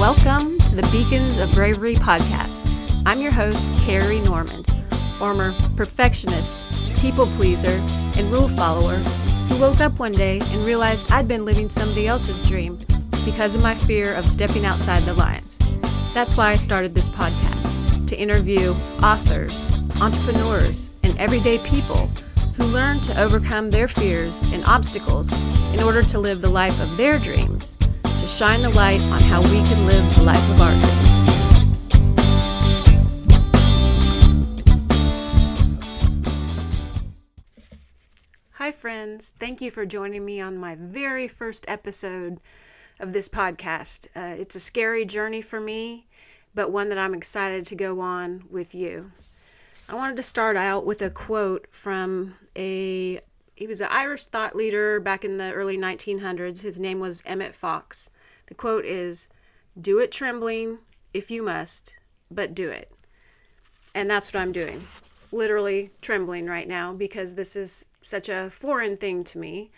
Welcome to the Beacons of Bravery podcast. I'm your host, Carrie Norman, former perfectionist, people pleaser, and rule follower who woke up one day and realized I'd been living somebody else's dream because of my fear of stepping outside the lines. That's why I started this podcast to interview authors, entrepreneurs, and everyday people who learn to overcome their fears and obstacles in order to live the life of their dreams, shine the light on how we can live the life of our dreams. Hi, friends. Thank you for joining me on my very first episode of this podcast. Uh, it's a scary journey for me, but one that I'm excited to go on with you. I wanted to start out with a quote from a he was an Irish thought leader back in the early 1900s. His name was Emmett Fox. The quote is, "Do it trembling if you must, but do it." And that's what I'm doing. Literally trembling right now because this is such a foreign thing to me.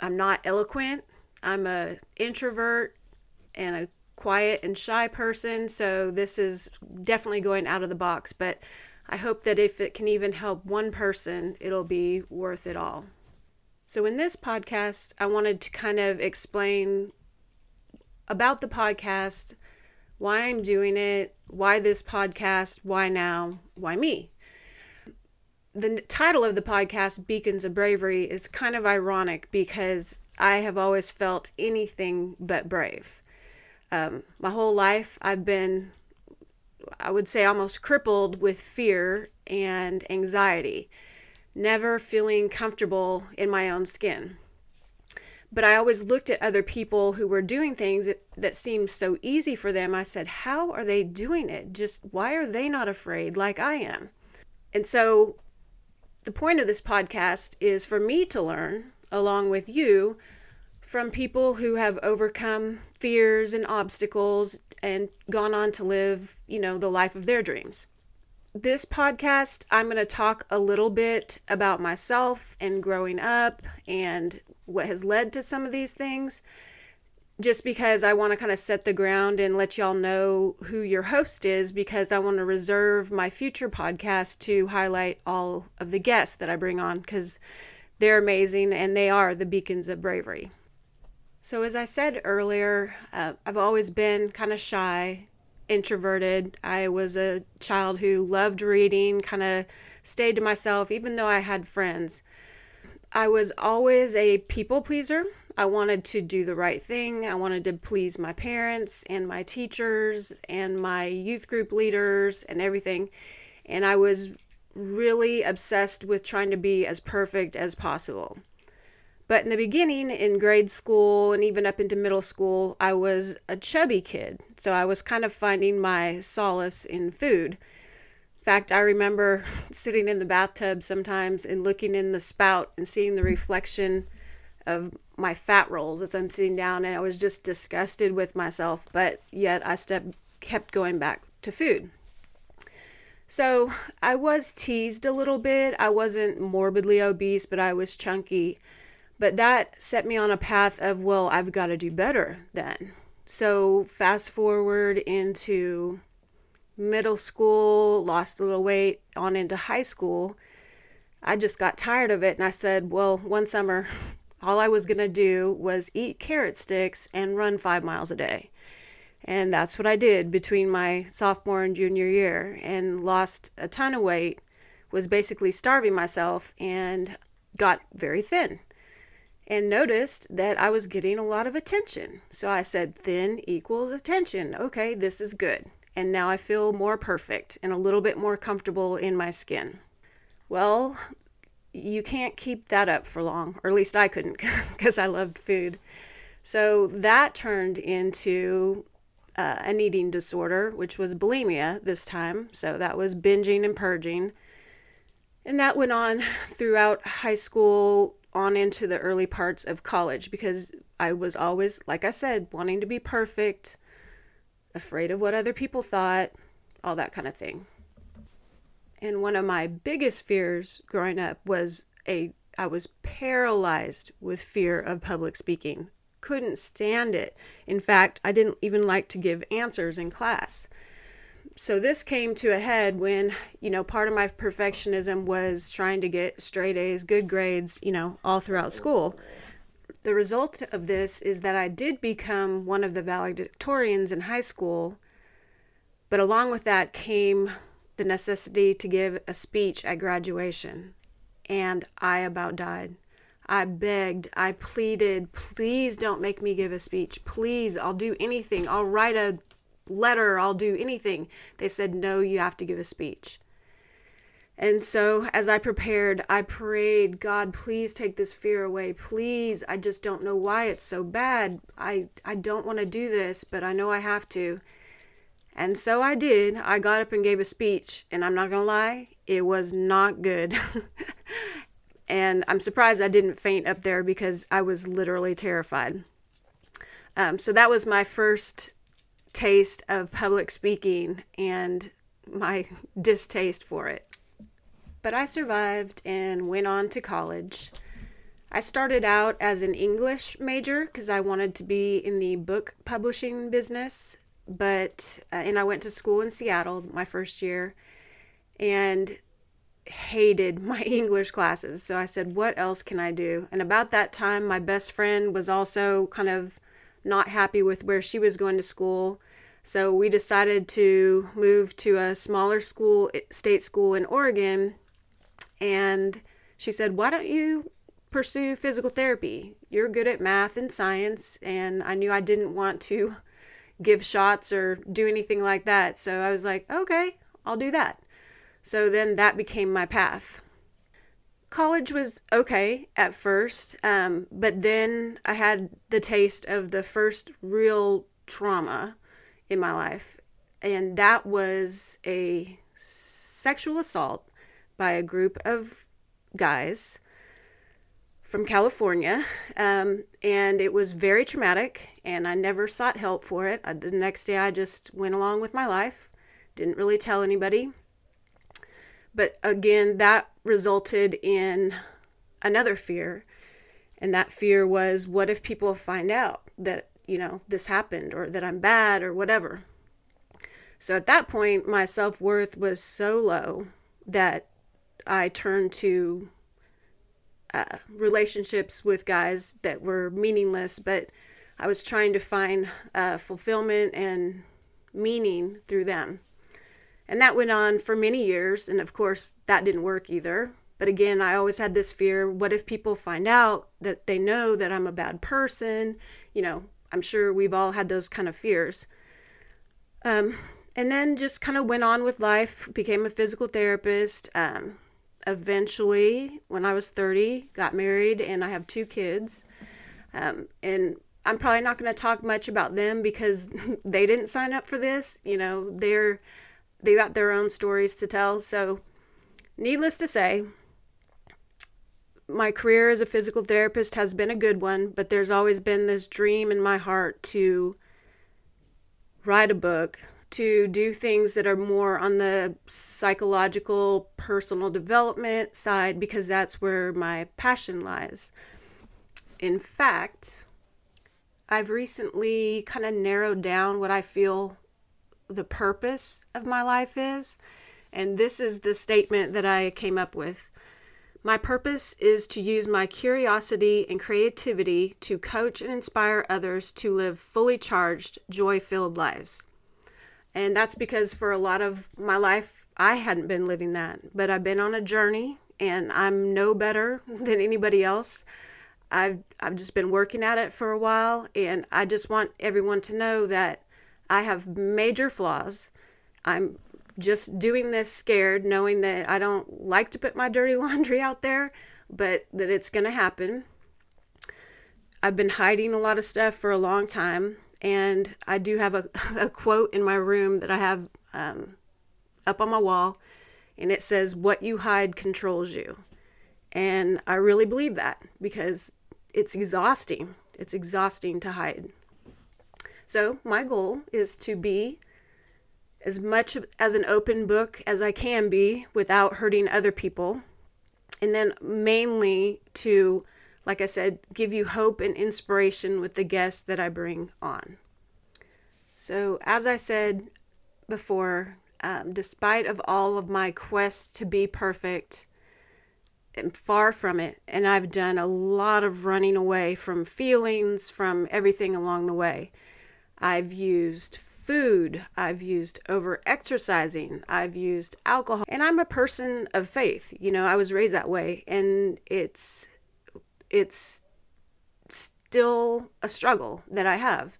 I'm not eloquent. I'm a introvert and a quiet and shy person, so this is definitely going out of the box, but I hope that if it can even help one person, it'll be worth it all. So, in this podcast, I wanted to kind of explain about the podcast, why I'm doing it, why this podcast, why now, why me. The title of the podcast, Beacons of Bravery, is kind of ironic because I have always felt anything but brave. Um, my whole life, I've been I would say almost crippled with fear and anxiety, never feeling comfortable in my own skin. But I always looked at other people who were doing things that, that seemed so easy for them. I said, How are they doing it? Just why are they not afraid like I am? And so the point of this podcast is for me to learn, along with you, from people who have overcome fears and obstacles and gone on to live, you know, the life of their dreams. This podcast, I'm going to talk a little bit about myself and growing up and what has led to some of these things, just because I want to kind of set the ground and let y'all know who your host is, because I want to reserve my future podcast to highlight all of the guests that I bring on, because they're amazing and they are the beacons of bravery. So, as I said earlier, uh, I've always been kind of shy, introverted. I was a child who loved reading, kind of stayed to myself, even though I had friends. I was always a people pleaser. I wanted to do the right thing. I wanted to please my parents and my teachers and my youth group leaders and everything. And I was really obsessed with trying to be as perfect as possible. But in the beginning, in grade school and even up into middle school, I was a chubby kid. So I was kind of finding my solace in food. In fact, I remember sitting in the bathtub sometimes and looking in the spout and seeing the reflection of my fat rolls as I'm sitting down, and I was just disgusted with myself. But yet, I kept going back to food. So I was teased a little bit. I wasn't morbidly obese, but I was chunky. But that set me on a path of, well, I've got to do better then. So fast forward into middle school, lost a little weight, on into high school. I just got tired of it and I said, well, one summer, all I was going to do was eat carrot sticks and run five miles a day. And that's what I did between my sophomore and junior year and lost a ton of weight, was basically starving myself and got very thin and noticed that I was getting a lot of attention. So I said, thin equals attention. Okay, this is good. And now I feel more perfect and a little bit more comfortable in my skin. Well, you can't keep that up for long, or at least I couldn't because I loved food. So that turned into uh, an eating disorder, which was bulimia this time. So that was binging and purging. And that went on throughout high school, on into the early parts of college because I was always, like I said, wanting to be perfect, afraid of what other people thought, all that kind of thing. And one of my biggest fears growing up was a I was paralyzed with fear of public speaking, couldn't stand it. In fact, I didn't even like to give answers in class. So this came to a head when, you know, part of my perfectionism was trying to get straight A's, good grades, you know, all throughout school. The result of this is that I did become one of the valedictorians in high school, but along with that came the necessity to give a speech at graduation, and I about died. I begged, I pleaded, please don't make me give a speech. Please, I'll do anything. I'll write a letter, I'll do anything. They said, no, you have to give a speech. And so, as I prepared, I prayed, God, please take this fear away. Please, I just don't know why it's so bad. I, I don't want to do this, but I know I have to. And so I did. I got up and gave a speech, and I'm not going to lie, it was not good. and I'm surprised I didn't faint up there because I was literally terrified. Um, so that was my first taste of public speaking and my distaste for it. But I survived and went on to college. I started out as an English major because I wanted to be in the book publishing business but uh, and I went to school in Seattle my first year and hated my English classes. So I said, "What else can I do?" And about that time my best friend was also kind of not happy with where she was going to school. So we decided to move to a smaller school, state school in Oregon. And she said, Why don't you pursue physical therapy? You're good at math and science. And I knew I didn't want to give shots or do anything like that. So I was like, okay, I'll do that. So then that became my path. College was okay at first, um, but then I had the taste of the first real trauma in my life, and that was a sexual assault by a group of guys from California, um, and it was very traumatic. And I never sought help for it. I, the next day, I just went along with my life, didn't really tell anybody. But again, that resulted in another fear, and that fear was, what if people find out that you know this happened, or that I'm bad, or whatever. So at that point, my self worth was so low that I turned to uh, relationships with guys that were meaningless, but I was trying to find uh, fulfillment and meaning through them. And that went on for many years. And of course, that didn't work either. But again, I always had this fear what if people find out that they know that I'm a bad person? You know, I'm sure we've all had those kind of fears. Um, and then just kind of went on with life, became a physical therapist, um, eventually, when I was 30, got married, and I have two kids. Um, and I'm probably not going to talk much about them because they didn't sign up for this. You know, they're they got their own stories to tell. So, needless to say, my career as a physical therapist has been a good one, but there's always been this dream in my heart to write a book, to do things that are more on the psychological, personal development side because that's where my passion lies. In fact, I've recently kind of narrowed down what I feel the purpose of my life is. And this is the statement that I came up with. My purpose is to use my curiosity and creativity to coach and inspire others to live fully charged, joy filled lives. And that's because for a lot of my life, I hadn't been living that. But I've been on a journey and I'm no better than anybody else. I've, I've just been working at it for a while. And I just want everyone to know that I have major flaws. I'm just doing this scared, knowing that I don't like to put my dirty laundry out there, but that it's going to happen. I've been hiding a lot of stuff for a long time. And I do have a, a quote in my room that I have um, up on my wall, and it says, What you hide controls you. And I really believe that because it's exhausting. It's exhausting to hide. So, my goal is to be as much as an open book as I can be without hurting other people. And then mainly to like I said, give you hope and inspiration with the guests that I bring on. So, as I said before, um, despite of all of my quests to be perfect, am far from it, and I've done a lot of running away from feelings, from everything along the way. I've used food, I've used over exercising, I've used alcohol, and I'm a person of faith. You know, I was raised that way, and it's it's still a struggle that I have.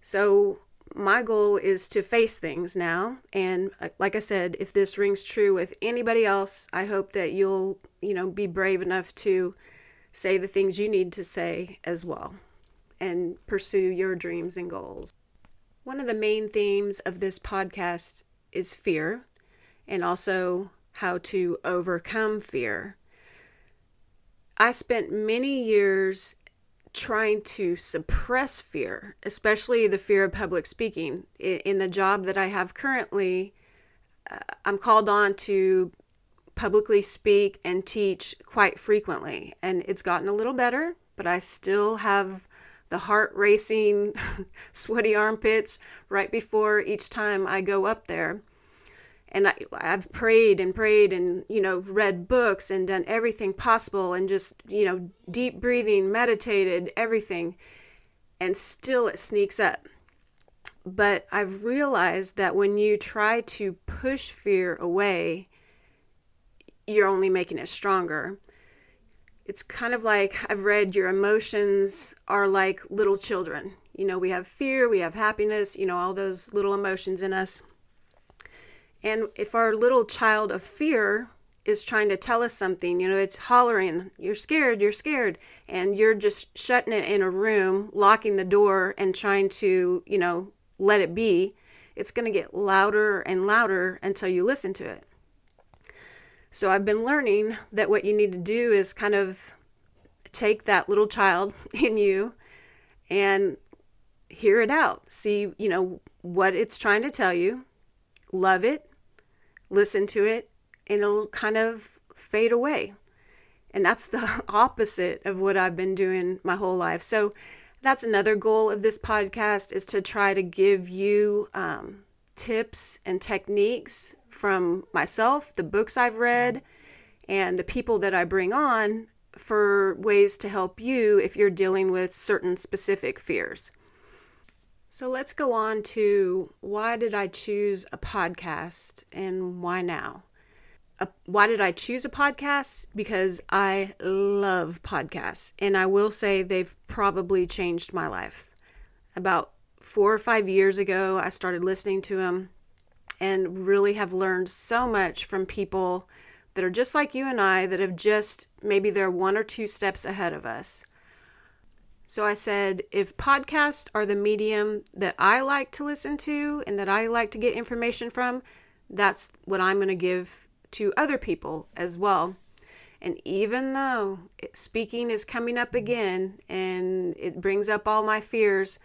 So my goal is to face things now. And uh, like i said if this rings true with anybody else i hope that you'll you know be brave enough to say the things you need to say as well and pursue your dreams and goals one of the main themes of this podcast is fear and also how to overcome fear. I spent many years trying to suppress fear, especially the fear of public speaking. In the job that I have currently, uh, I'm called on to publicly speak and teach quite frequently, and it's gotten a little better, but I still have the heart racing, sweaty armpits right before each time I go up there. And I, I've prayed and prayed and, you know, read books and done everything possible and just, you know, deep breathing, meditated, everything. And still it sneaks up. But I've realized that when you try to push fear away, you're only making it stronger it's kind of like I've read your emotions are like little children. You know, we have fear, we have happiness, you know, all those little emotions in us. And if our little child of fear is trying to tell us something, you know, it's hollering, you're scared, you're scared, and you're just shutting it in a room, locking the door, and trying to, you know, let it be, it's going to get louder and louder until you listen to it. So I've been learning that what you need to do is kind of take that little child in you and hear it out. See, you know, what it's trying to tell you, love it, listen to it, and it'll kind of fade away. And that's the opposite of what I've been doing my whole life. So that's another goal of this podcast is to try to give you um, tips and techniques from myself, the books I've read, and the people that I bring on for ways to help you if you're dealing with certain specific fears. So let's go on to why did I choose a podcast and why now? why did I choose a podcast? Because I love podcasts, and I will say they've probably changed my life. About four or five years ago, I started listening to them and really have learned so much from people that are just like you and I that have just maybe they're one or two steps ahead of us. So I said, if podcasts are the medium that I like to listen to and that I like to get information from, that's what I'm going to give to other people as well. And even though speaking is coming up again and it brings up all my fears,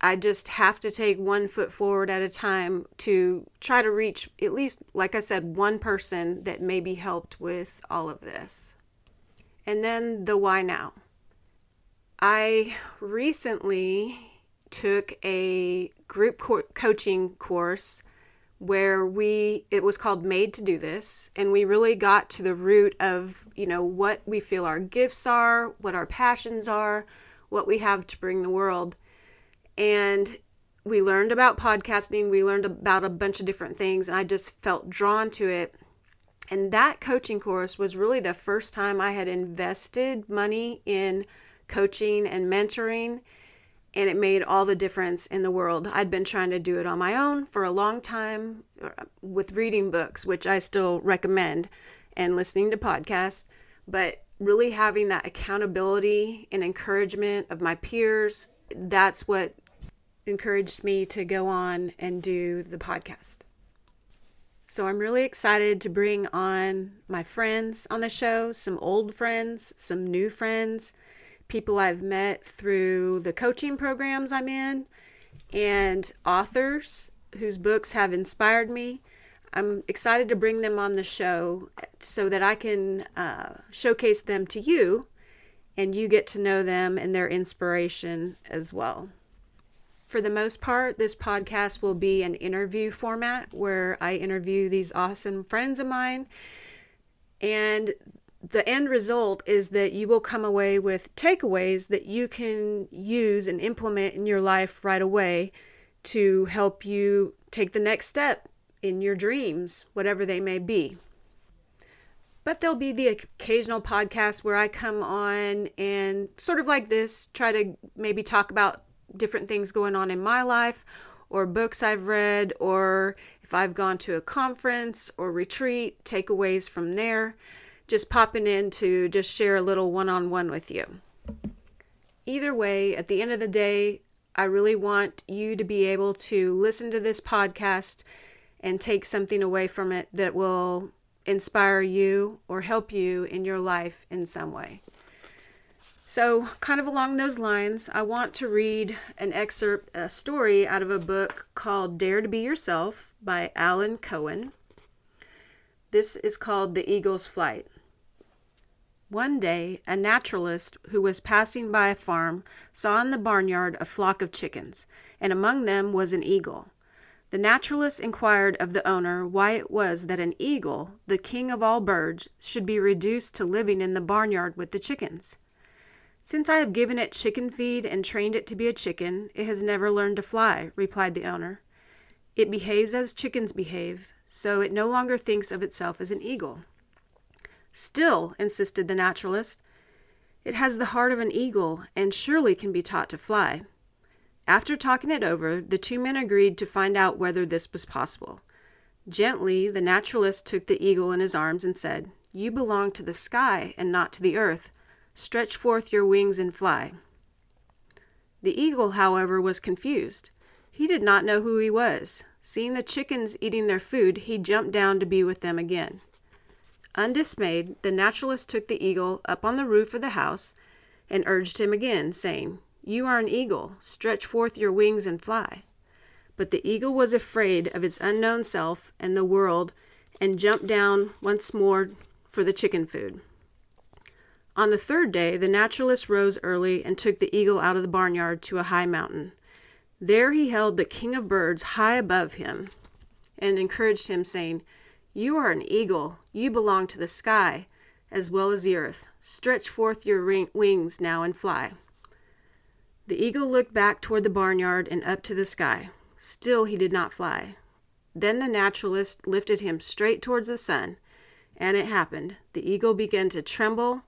I just have to take one foot forward at a time to try to reach at least, like I said, one person that may be helped with all of this. And then the why now. I recently took a group co- coaching course where we it was called made to do this and we really got to the root of you know what we feel our gifts are what our passions are what we have to bring the world and we learned about podcasting, we learned about a bunch of different things, and I just felt drawn to it. And that coaching course was really the first time I had invested money in coaching and mentoring, and it made all the difference in the world. I'd been trying to do it on my own for a long time uh, with reading books, which I still recommend, and listening to podcasts, but really having that accountability and encouragement of my peers that's what encouraged me to go on and do the podcast. So I'm really excited to bring on my friends on the show, some old friends, some new friends, people I've met through the coaching programs I'm in, and authors whose books have inspired me. I'm excited to bring them on the show so that I can uh, showcase them to you and you get to know them and their inspiration as well. For the most part, this podcast will be an interview format where I interview these awesome friends of mine. And the end result is that you will come away with takeaways that you can use and implement in your life right away to help you take the next step in your dreams, whatever they may be. But there'll be the occasional podcast where I come on and sort of like this, try to maybe talk about different things going on in my life or books I've read or if I've gone to a conference or retreat, takeaways from there. Just popping in to just share a little one on one with you. Either way, at the end of the day, I really want you to be able to listen to this podcast and take something away from it that will inspire you or help you in your life in some way. So, kind of along those lines, I want to read an excerpt, a story out of a book called Dare to Be Yourself by Alan Cohen. This is called The Eagle's Flight. One day, a naturalist who was passing by a farm saw in the barnyard a flock of chickens, and among them was an eagle. The naturalist inquired of the owner why it was that an eagle, the king of all birds, should be reduced to living in the barnyard with the chickens. Since I have given it chicken feed and trained it to be a chicken, it has never learned to fly, replied the owner. It behaves as chickens behave, so it no longer thinks of itself as an eagle. Still, insisted the naturalist, it has the heart of an eagle and surely can be taught to fly. After talking it over, the two men agreed to find out whether this was possible. Gently, the naturalist took the eagle in his arms and said, You belong to the sky and not to the earth. Stretch forth your wings and fly. The eagle, however, was confused. He did not know who he was. Seeing the chickens eating their food, he jumped down to be with them again. Undismayed, the naturalist took the eagle up on the roof of the house and urged him again, saying, you are an eagle. Stretch forth your wings and fly. But the eagle was afraid of its unknown self and the world and jumped down once more for the chicken food. On the third day, the naturalist rose early and took the eagle out of the barnyard to a high mountain. There he held the king of birds high above him and encouraged him, saying, You are an eagle. You belong to the sky as well as the earth. Stretch forth your wings now and fly. The eagle looked back toward the barnyard and up to the sky. Still he did not fly. Then the naturalist lifted him straight towards the sun, and it happened. The eagle began to tremble.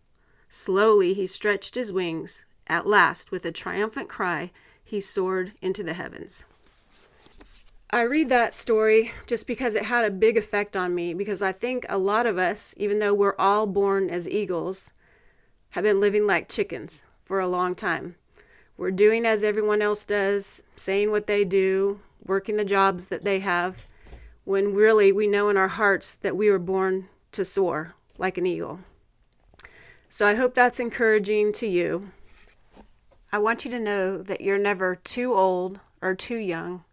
Slowly he stretched his wings. At last, with a triumphant cry, he soared into the heavens. I read that story just because it had a big effect on me, because I think a lot of us, even though we're all born as eagles, have been living like chickens for a long time. We're doing as everyone else does, saying what they do, working the jobs that they have, when really we know in our hearts that we were born to soar like an eagle. So I hope that's encouraging to you. I want you to know that you're never too old or too young,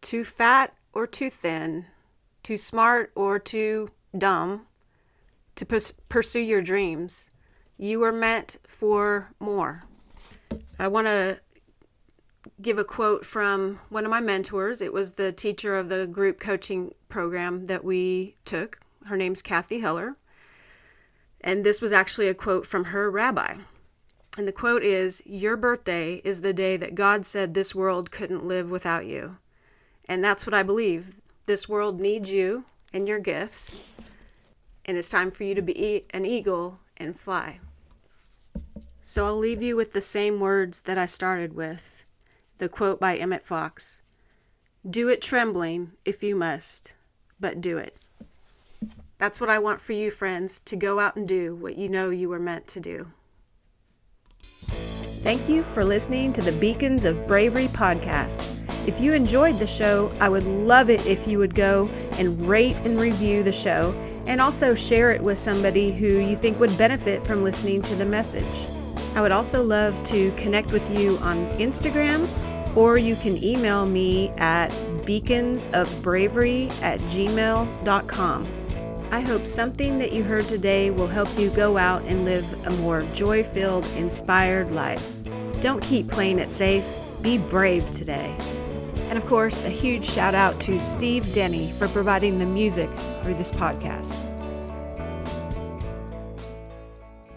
too fat or too thin, too smart or too dumb to pursue your dreams. You are meant for more. I want to give a quote from one of my mentors. It was the teacher of the group coaching program that we took. Her name's Cathy Heller. And this was actually a quote from her rabbi. And the quote is Your birthday is the day that God said this world couldn't live without you. And that's what I believe. This world needs you and your gifts. And it's time for you to be an eagle and fly. So I'll leave you with the same words that I started with the quote by Emmett Fox Do it trembling if you must, but do it. That's what I want for you, friends, to go out and do what you know you were meant to do. Thank you for listening to the Beacons of Bravery podcast. If you enjoyed the show, I would love it if you would go and rate and review the show and also share it with somebody who you think would benefit from listening to the message. I would also love to connect with you on Instagram, or you can email me at beaconsofbravery at gmail.com. I hope something that you heard today will help you go out and live a more joy filled, inspired life. Don't keep playing it safe, be brave today. And of course, a huge shout out to Steve Denny for providing the music for this podcast.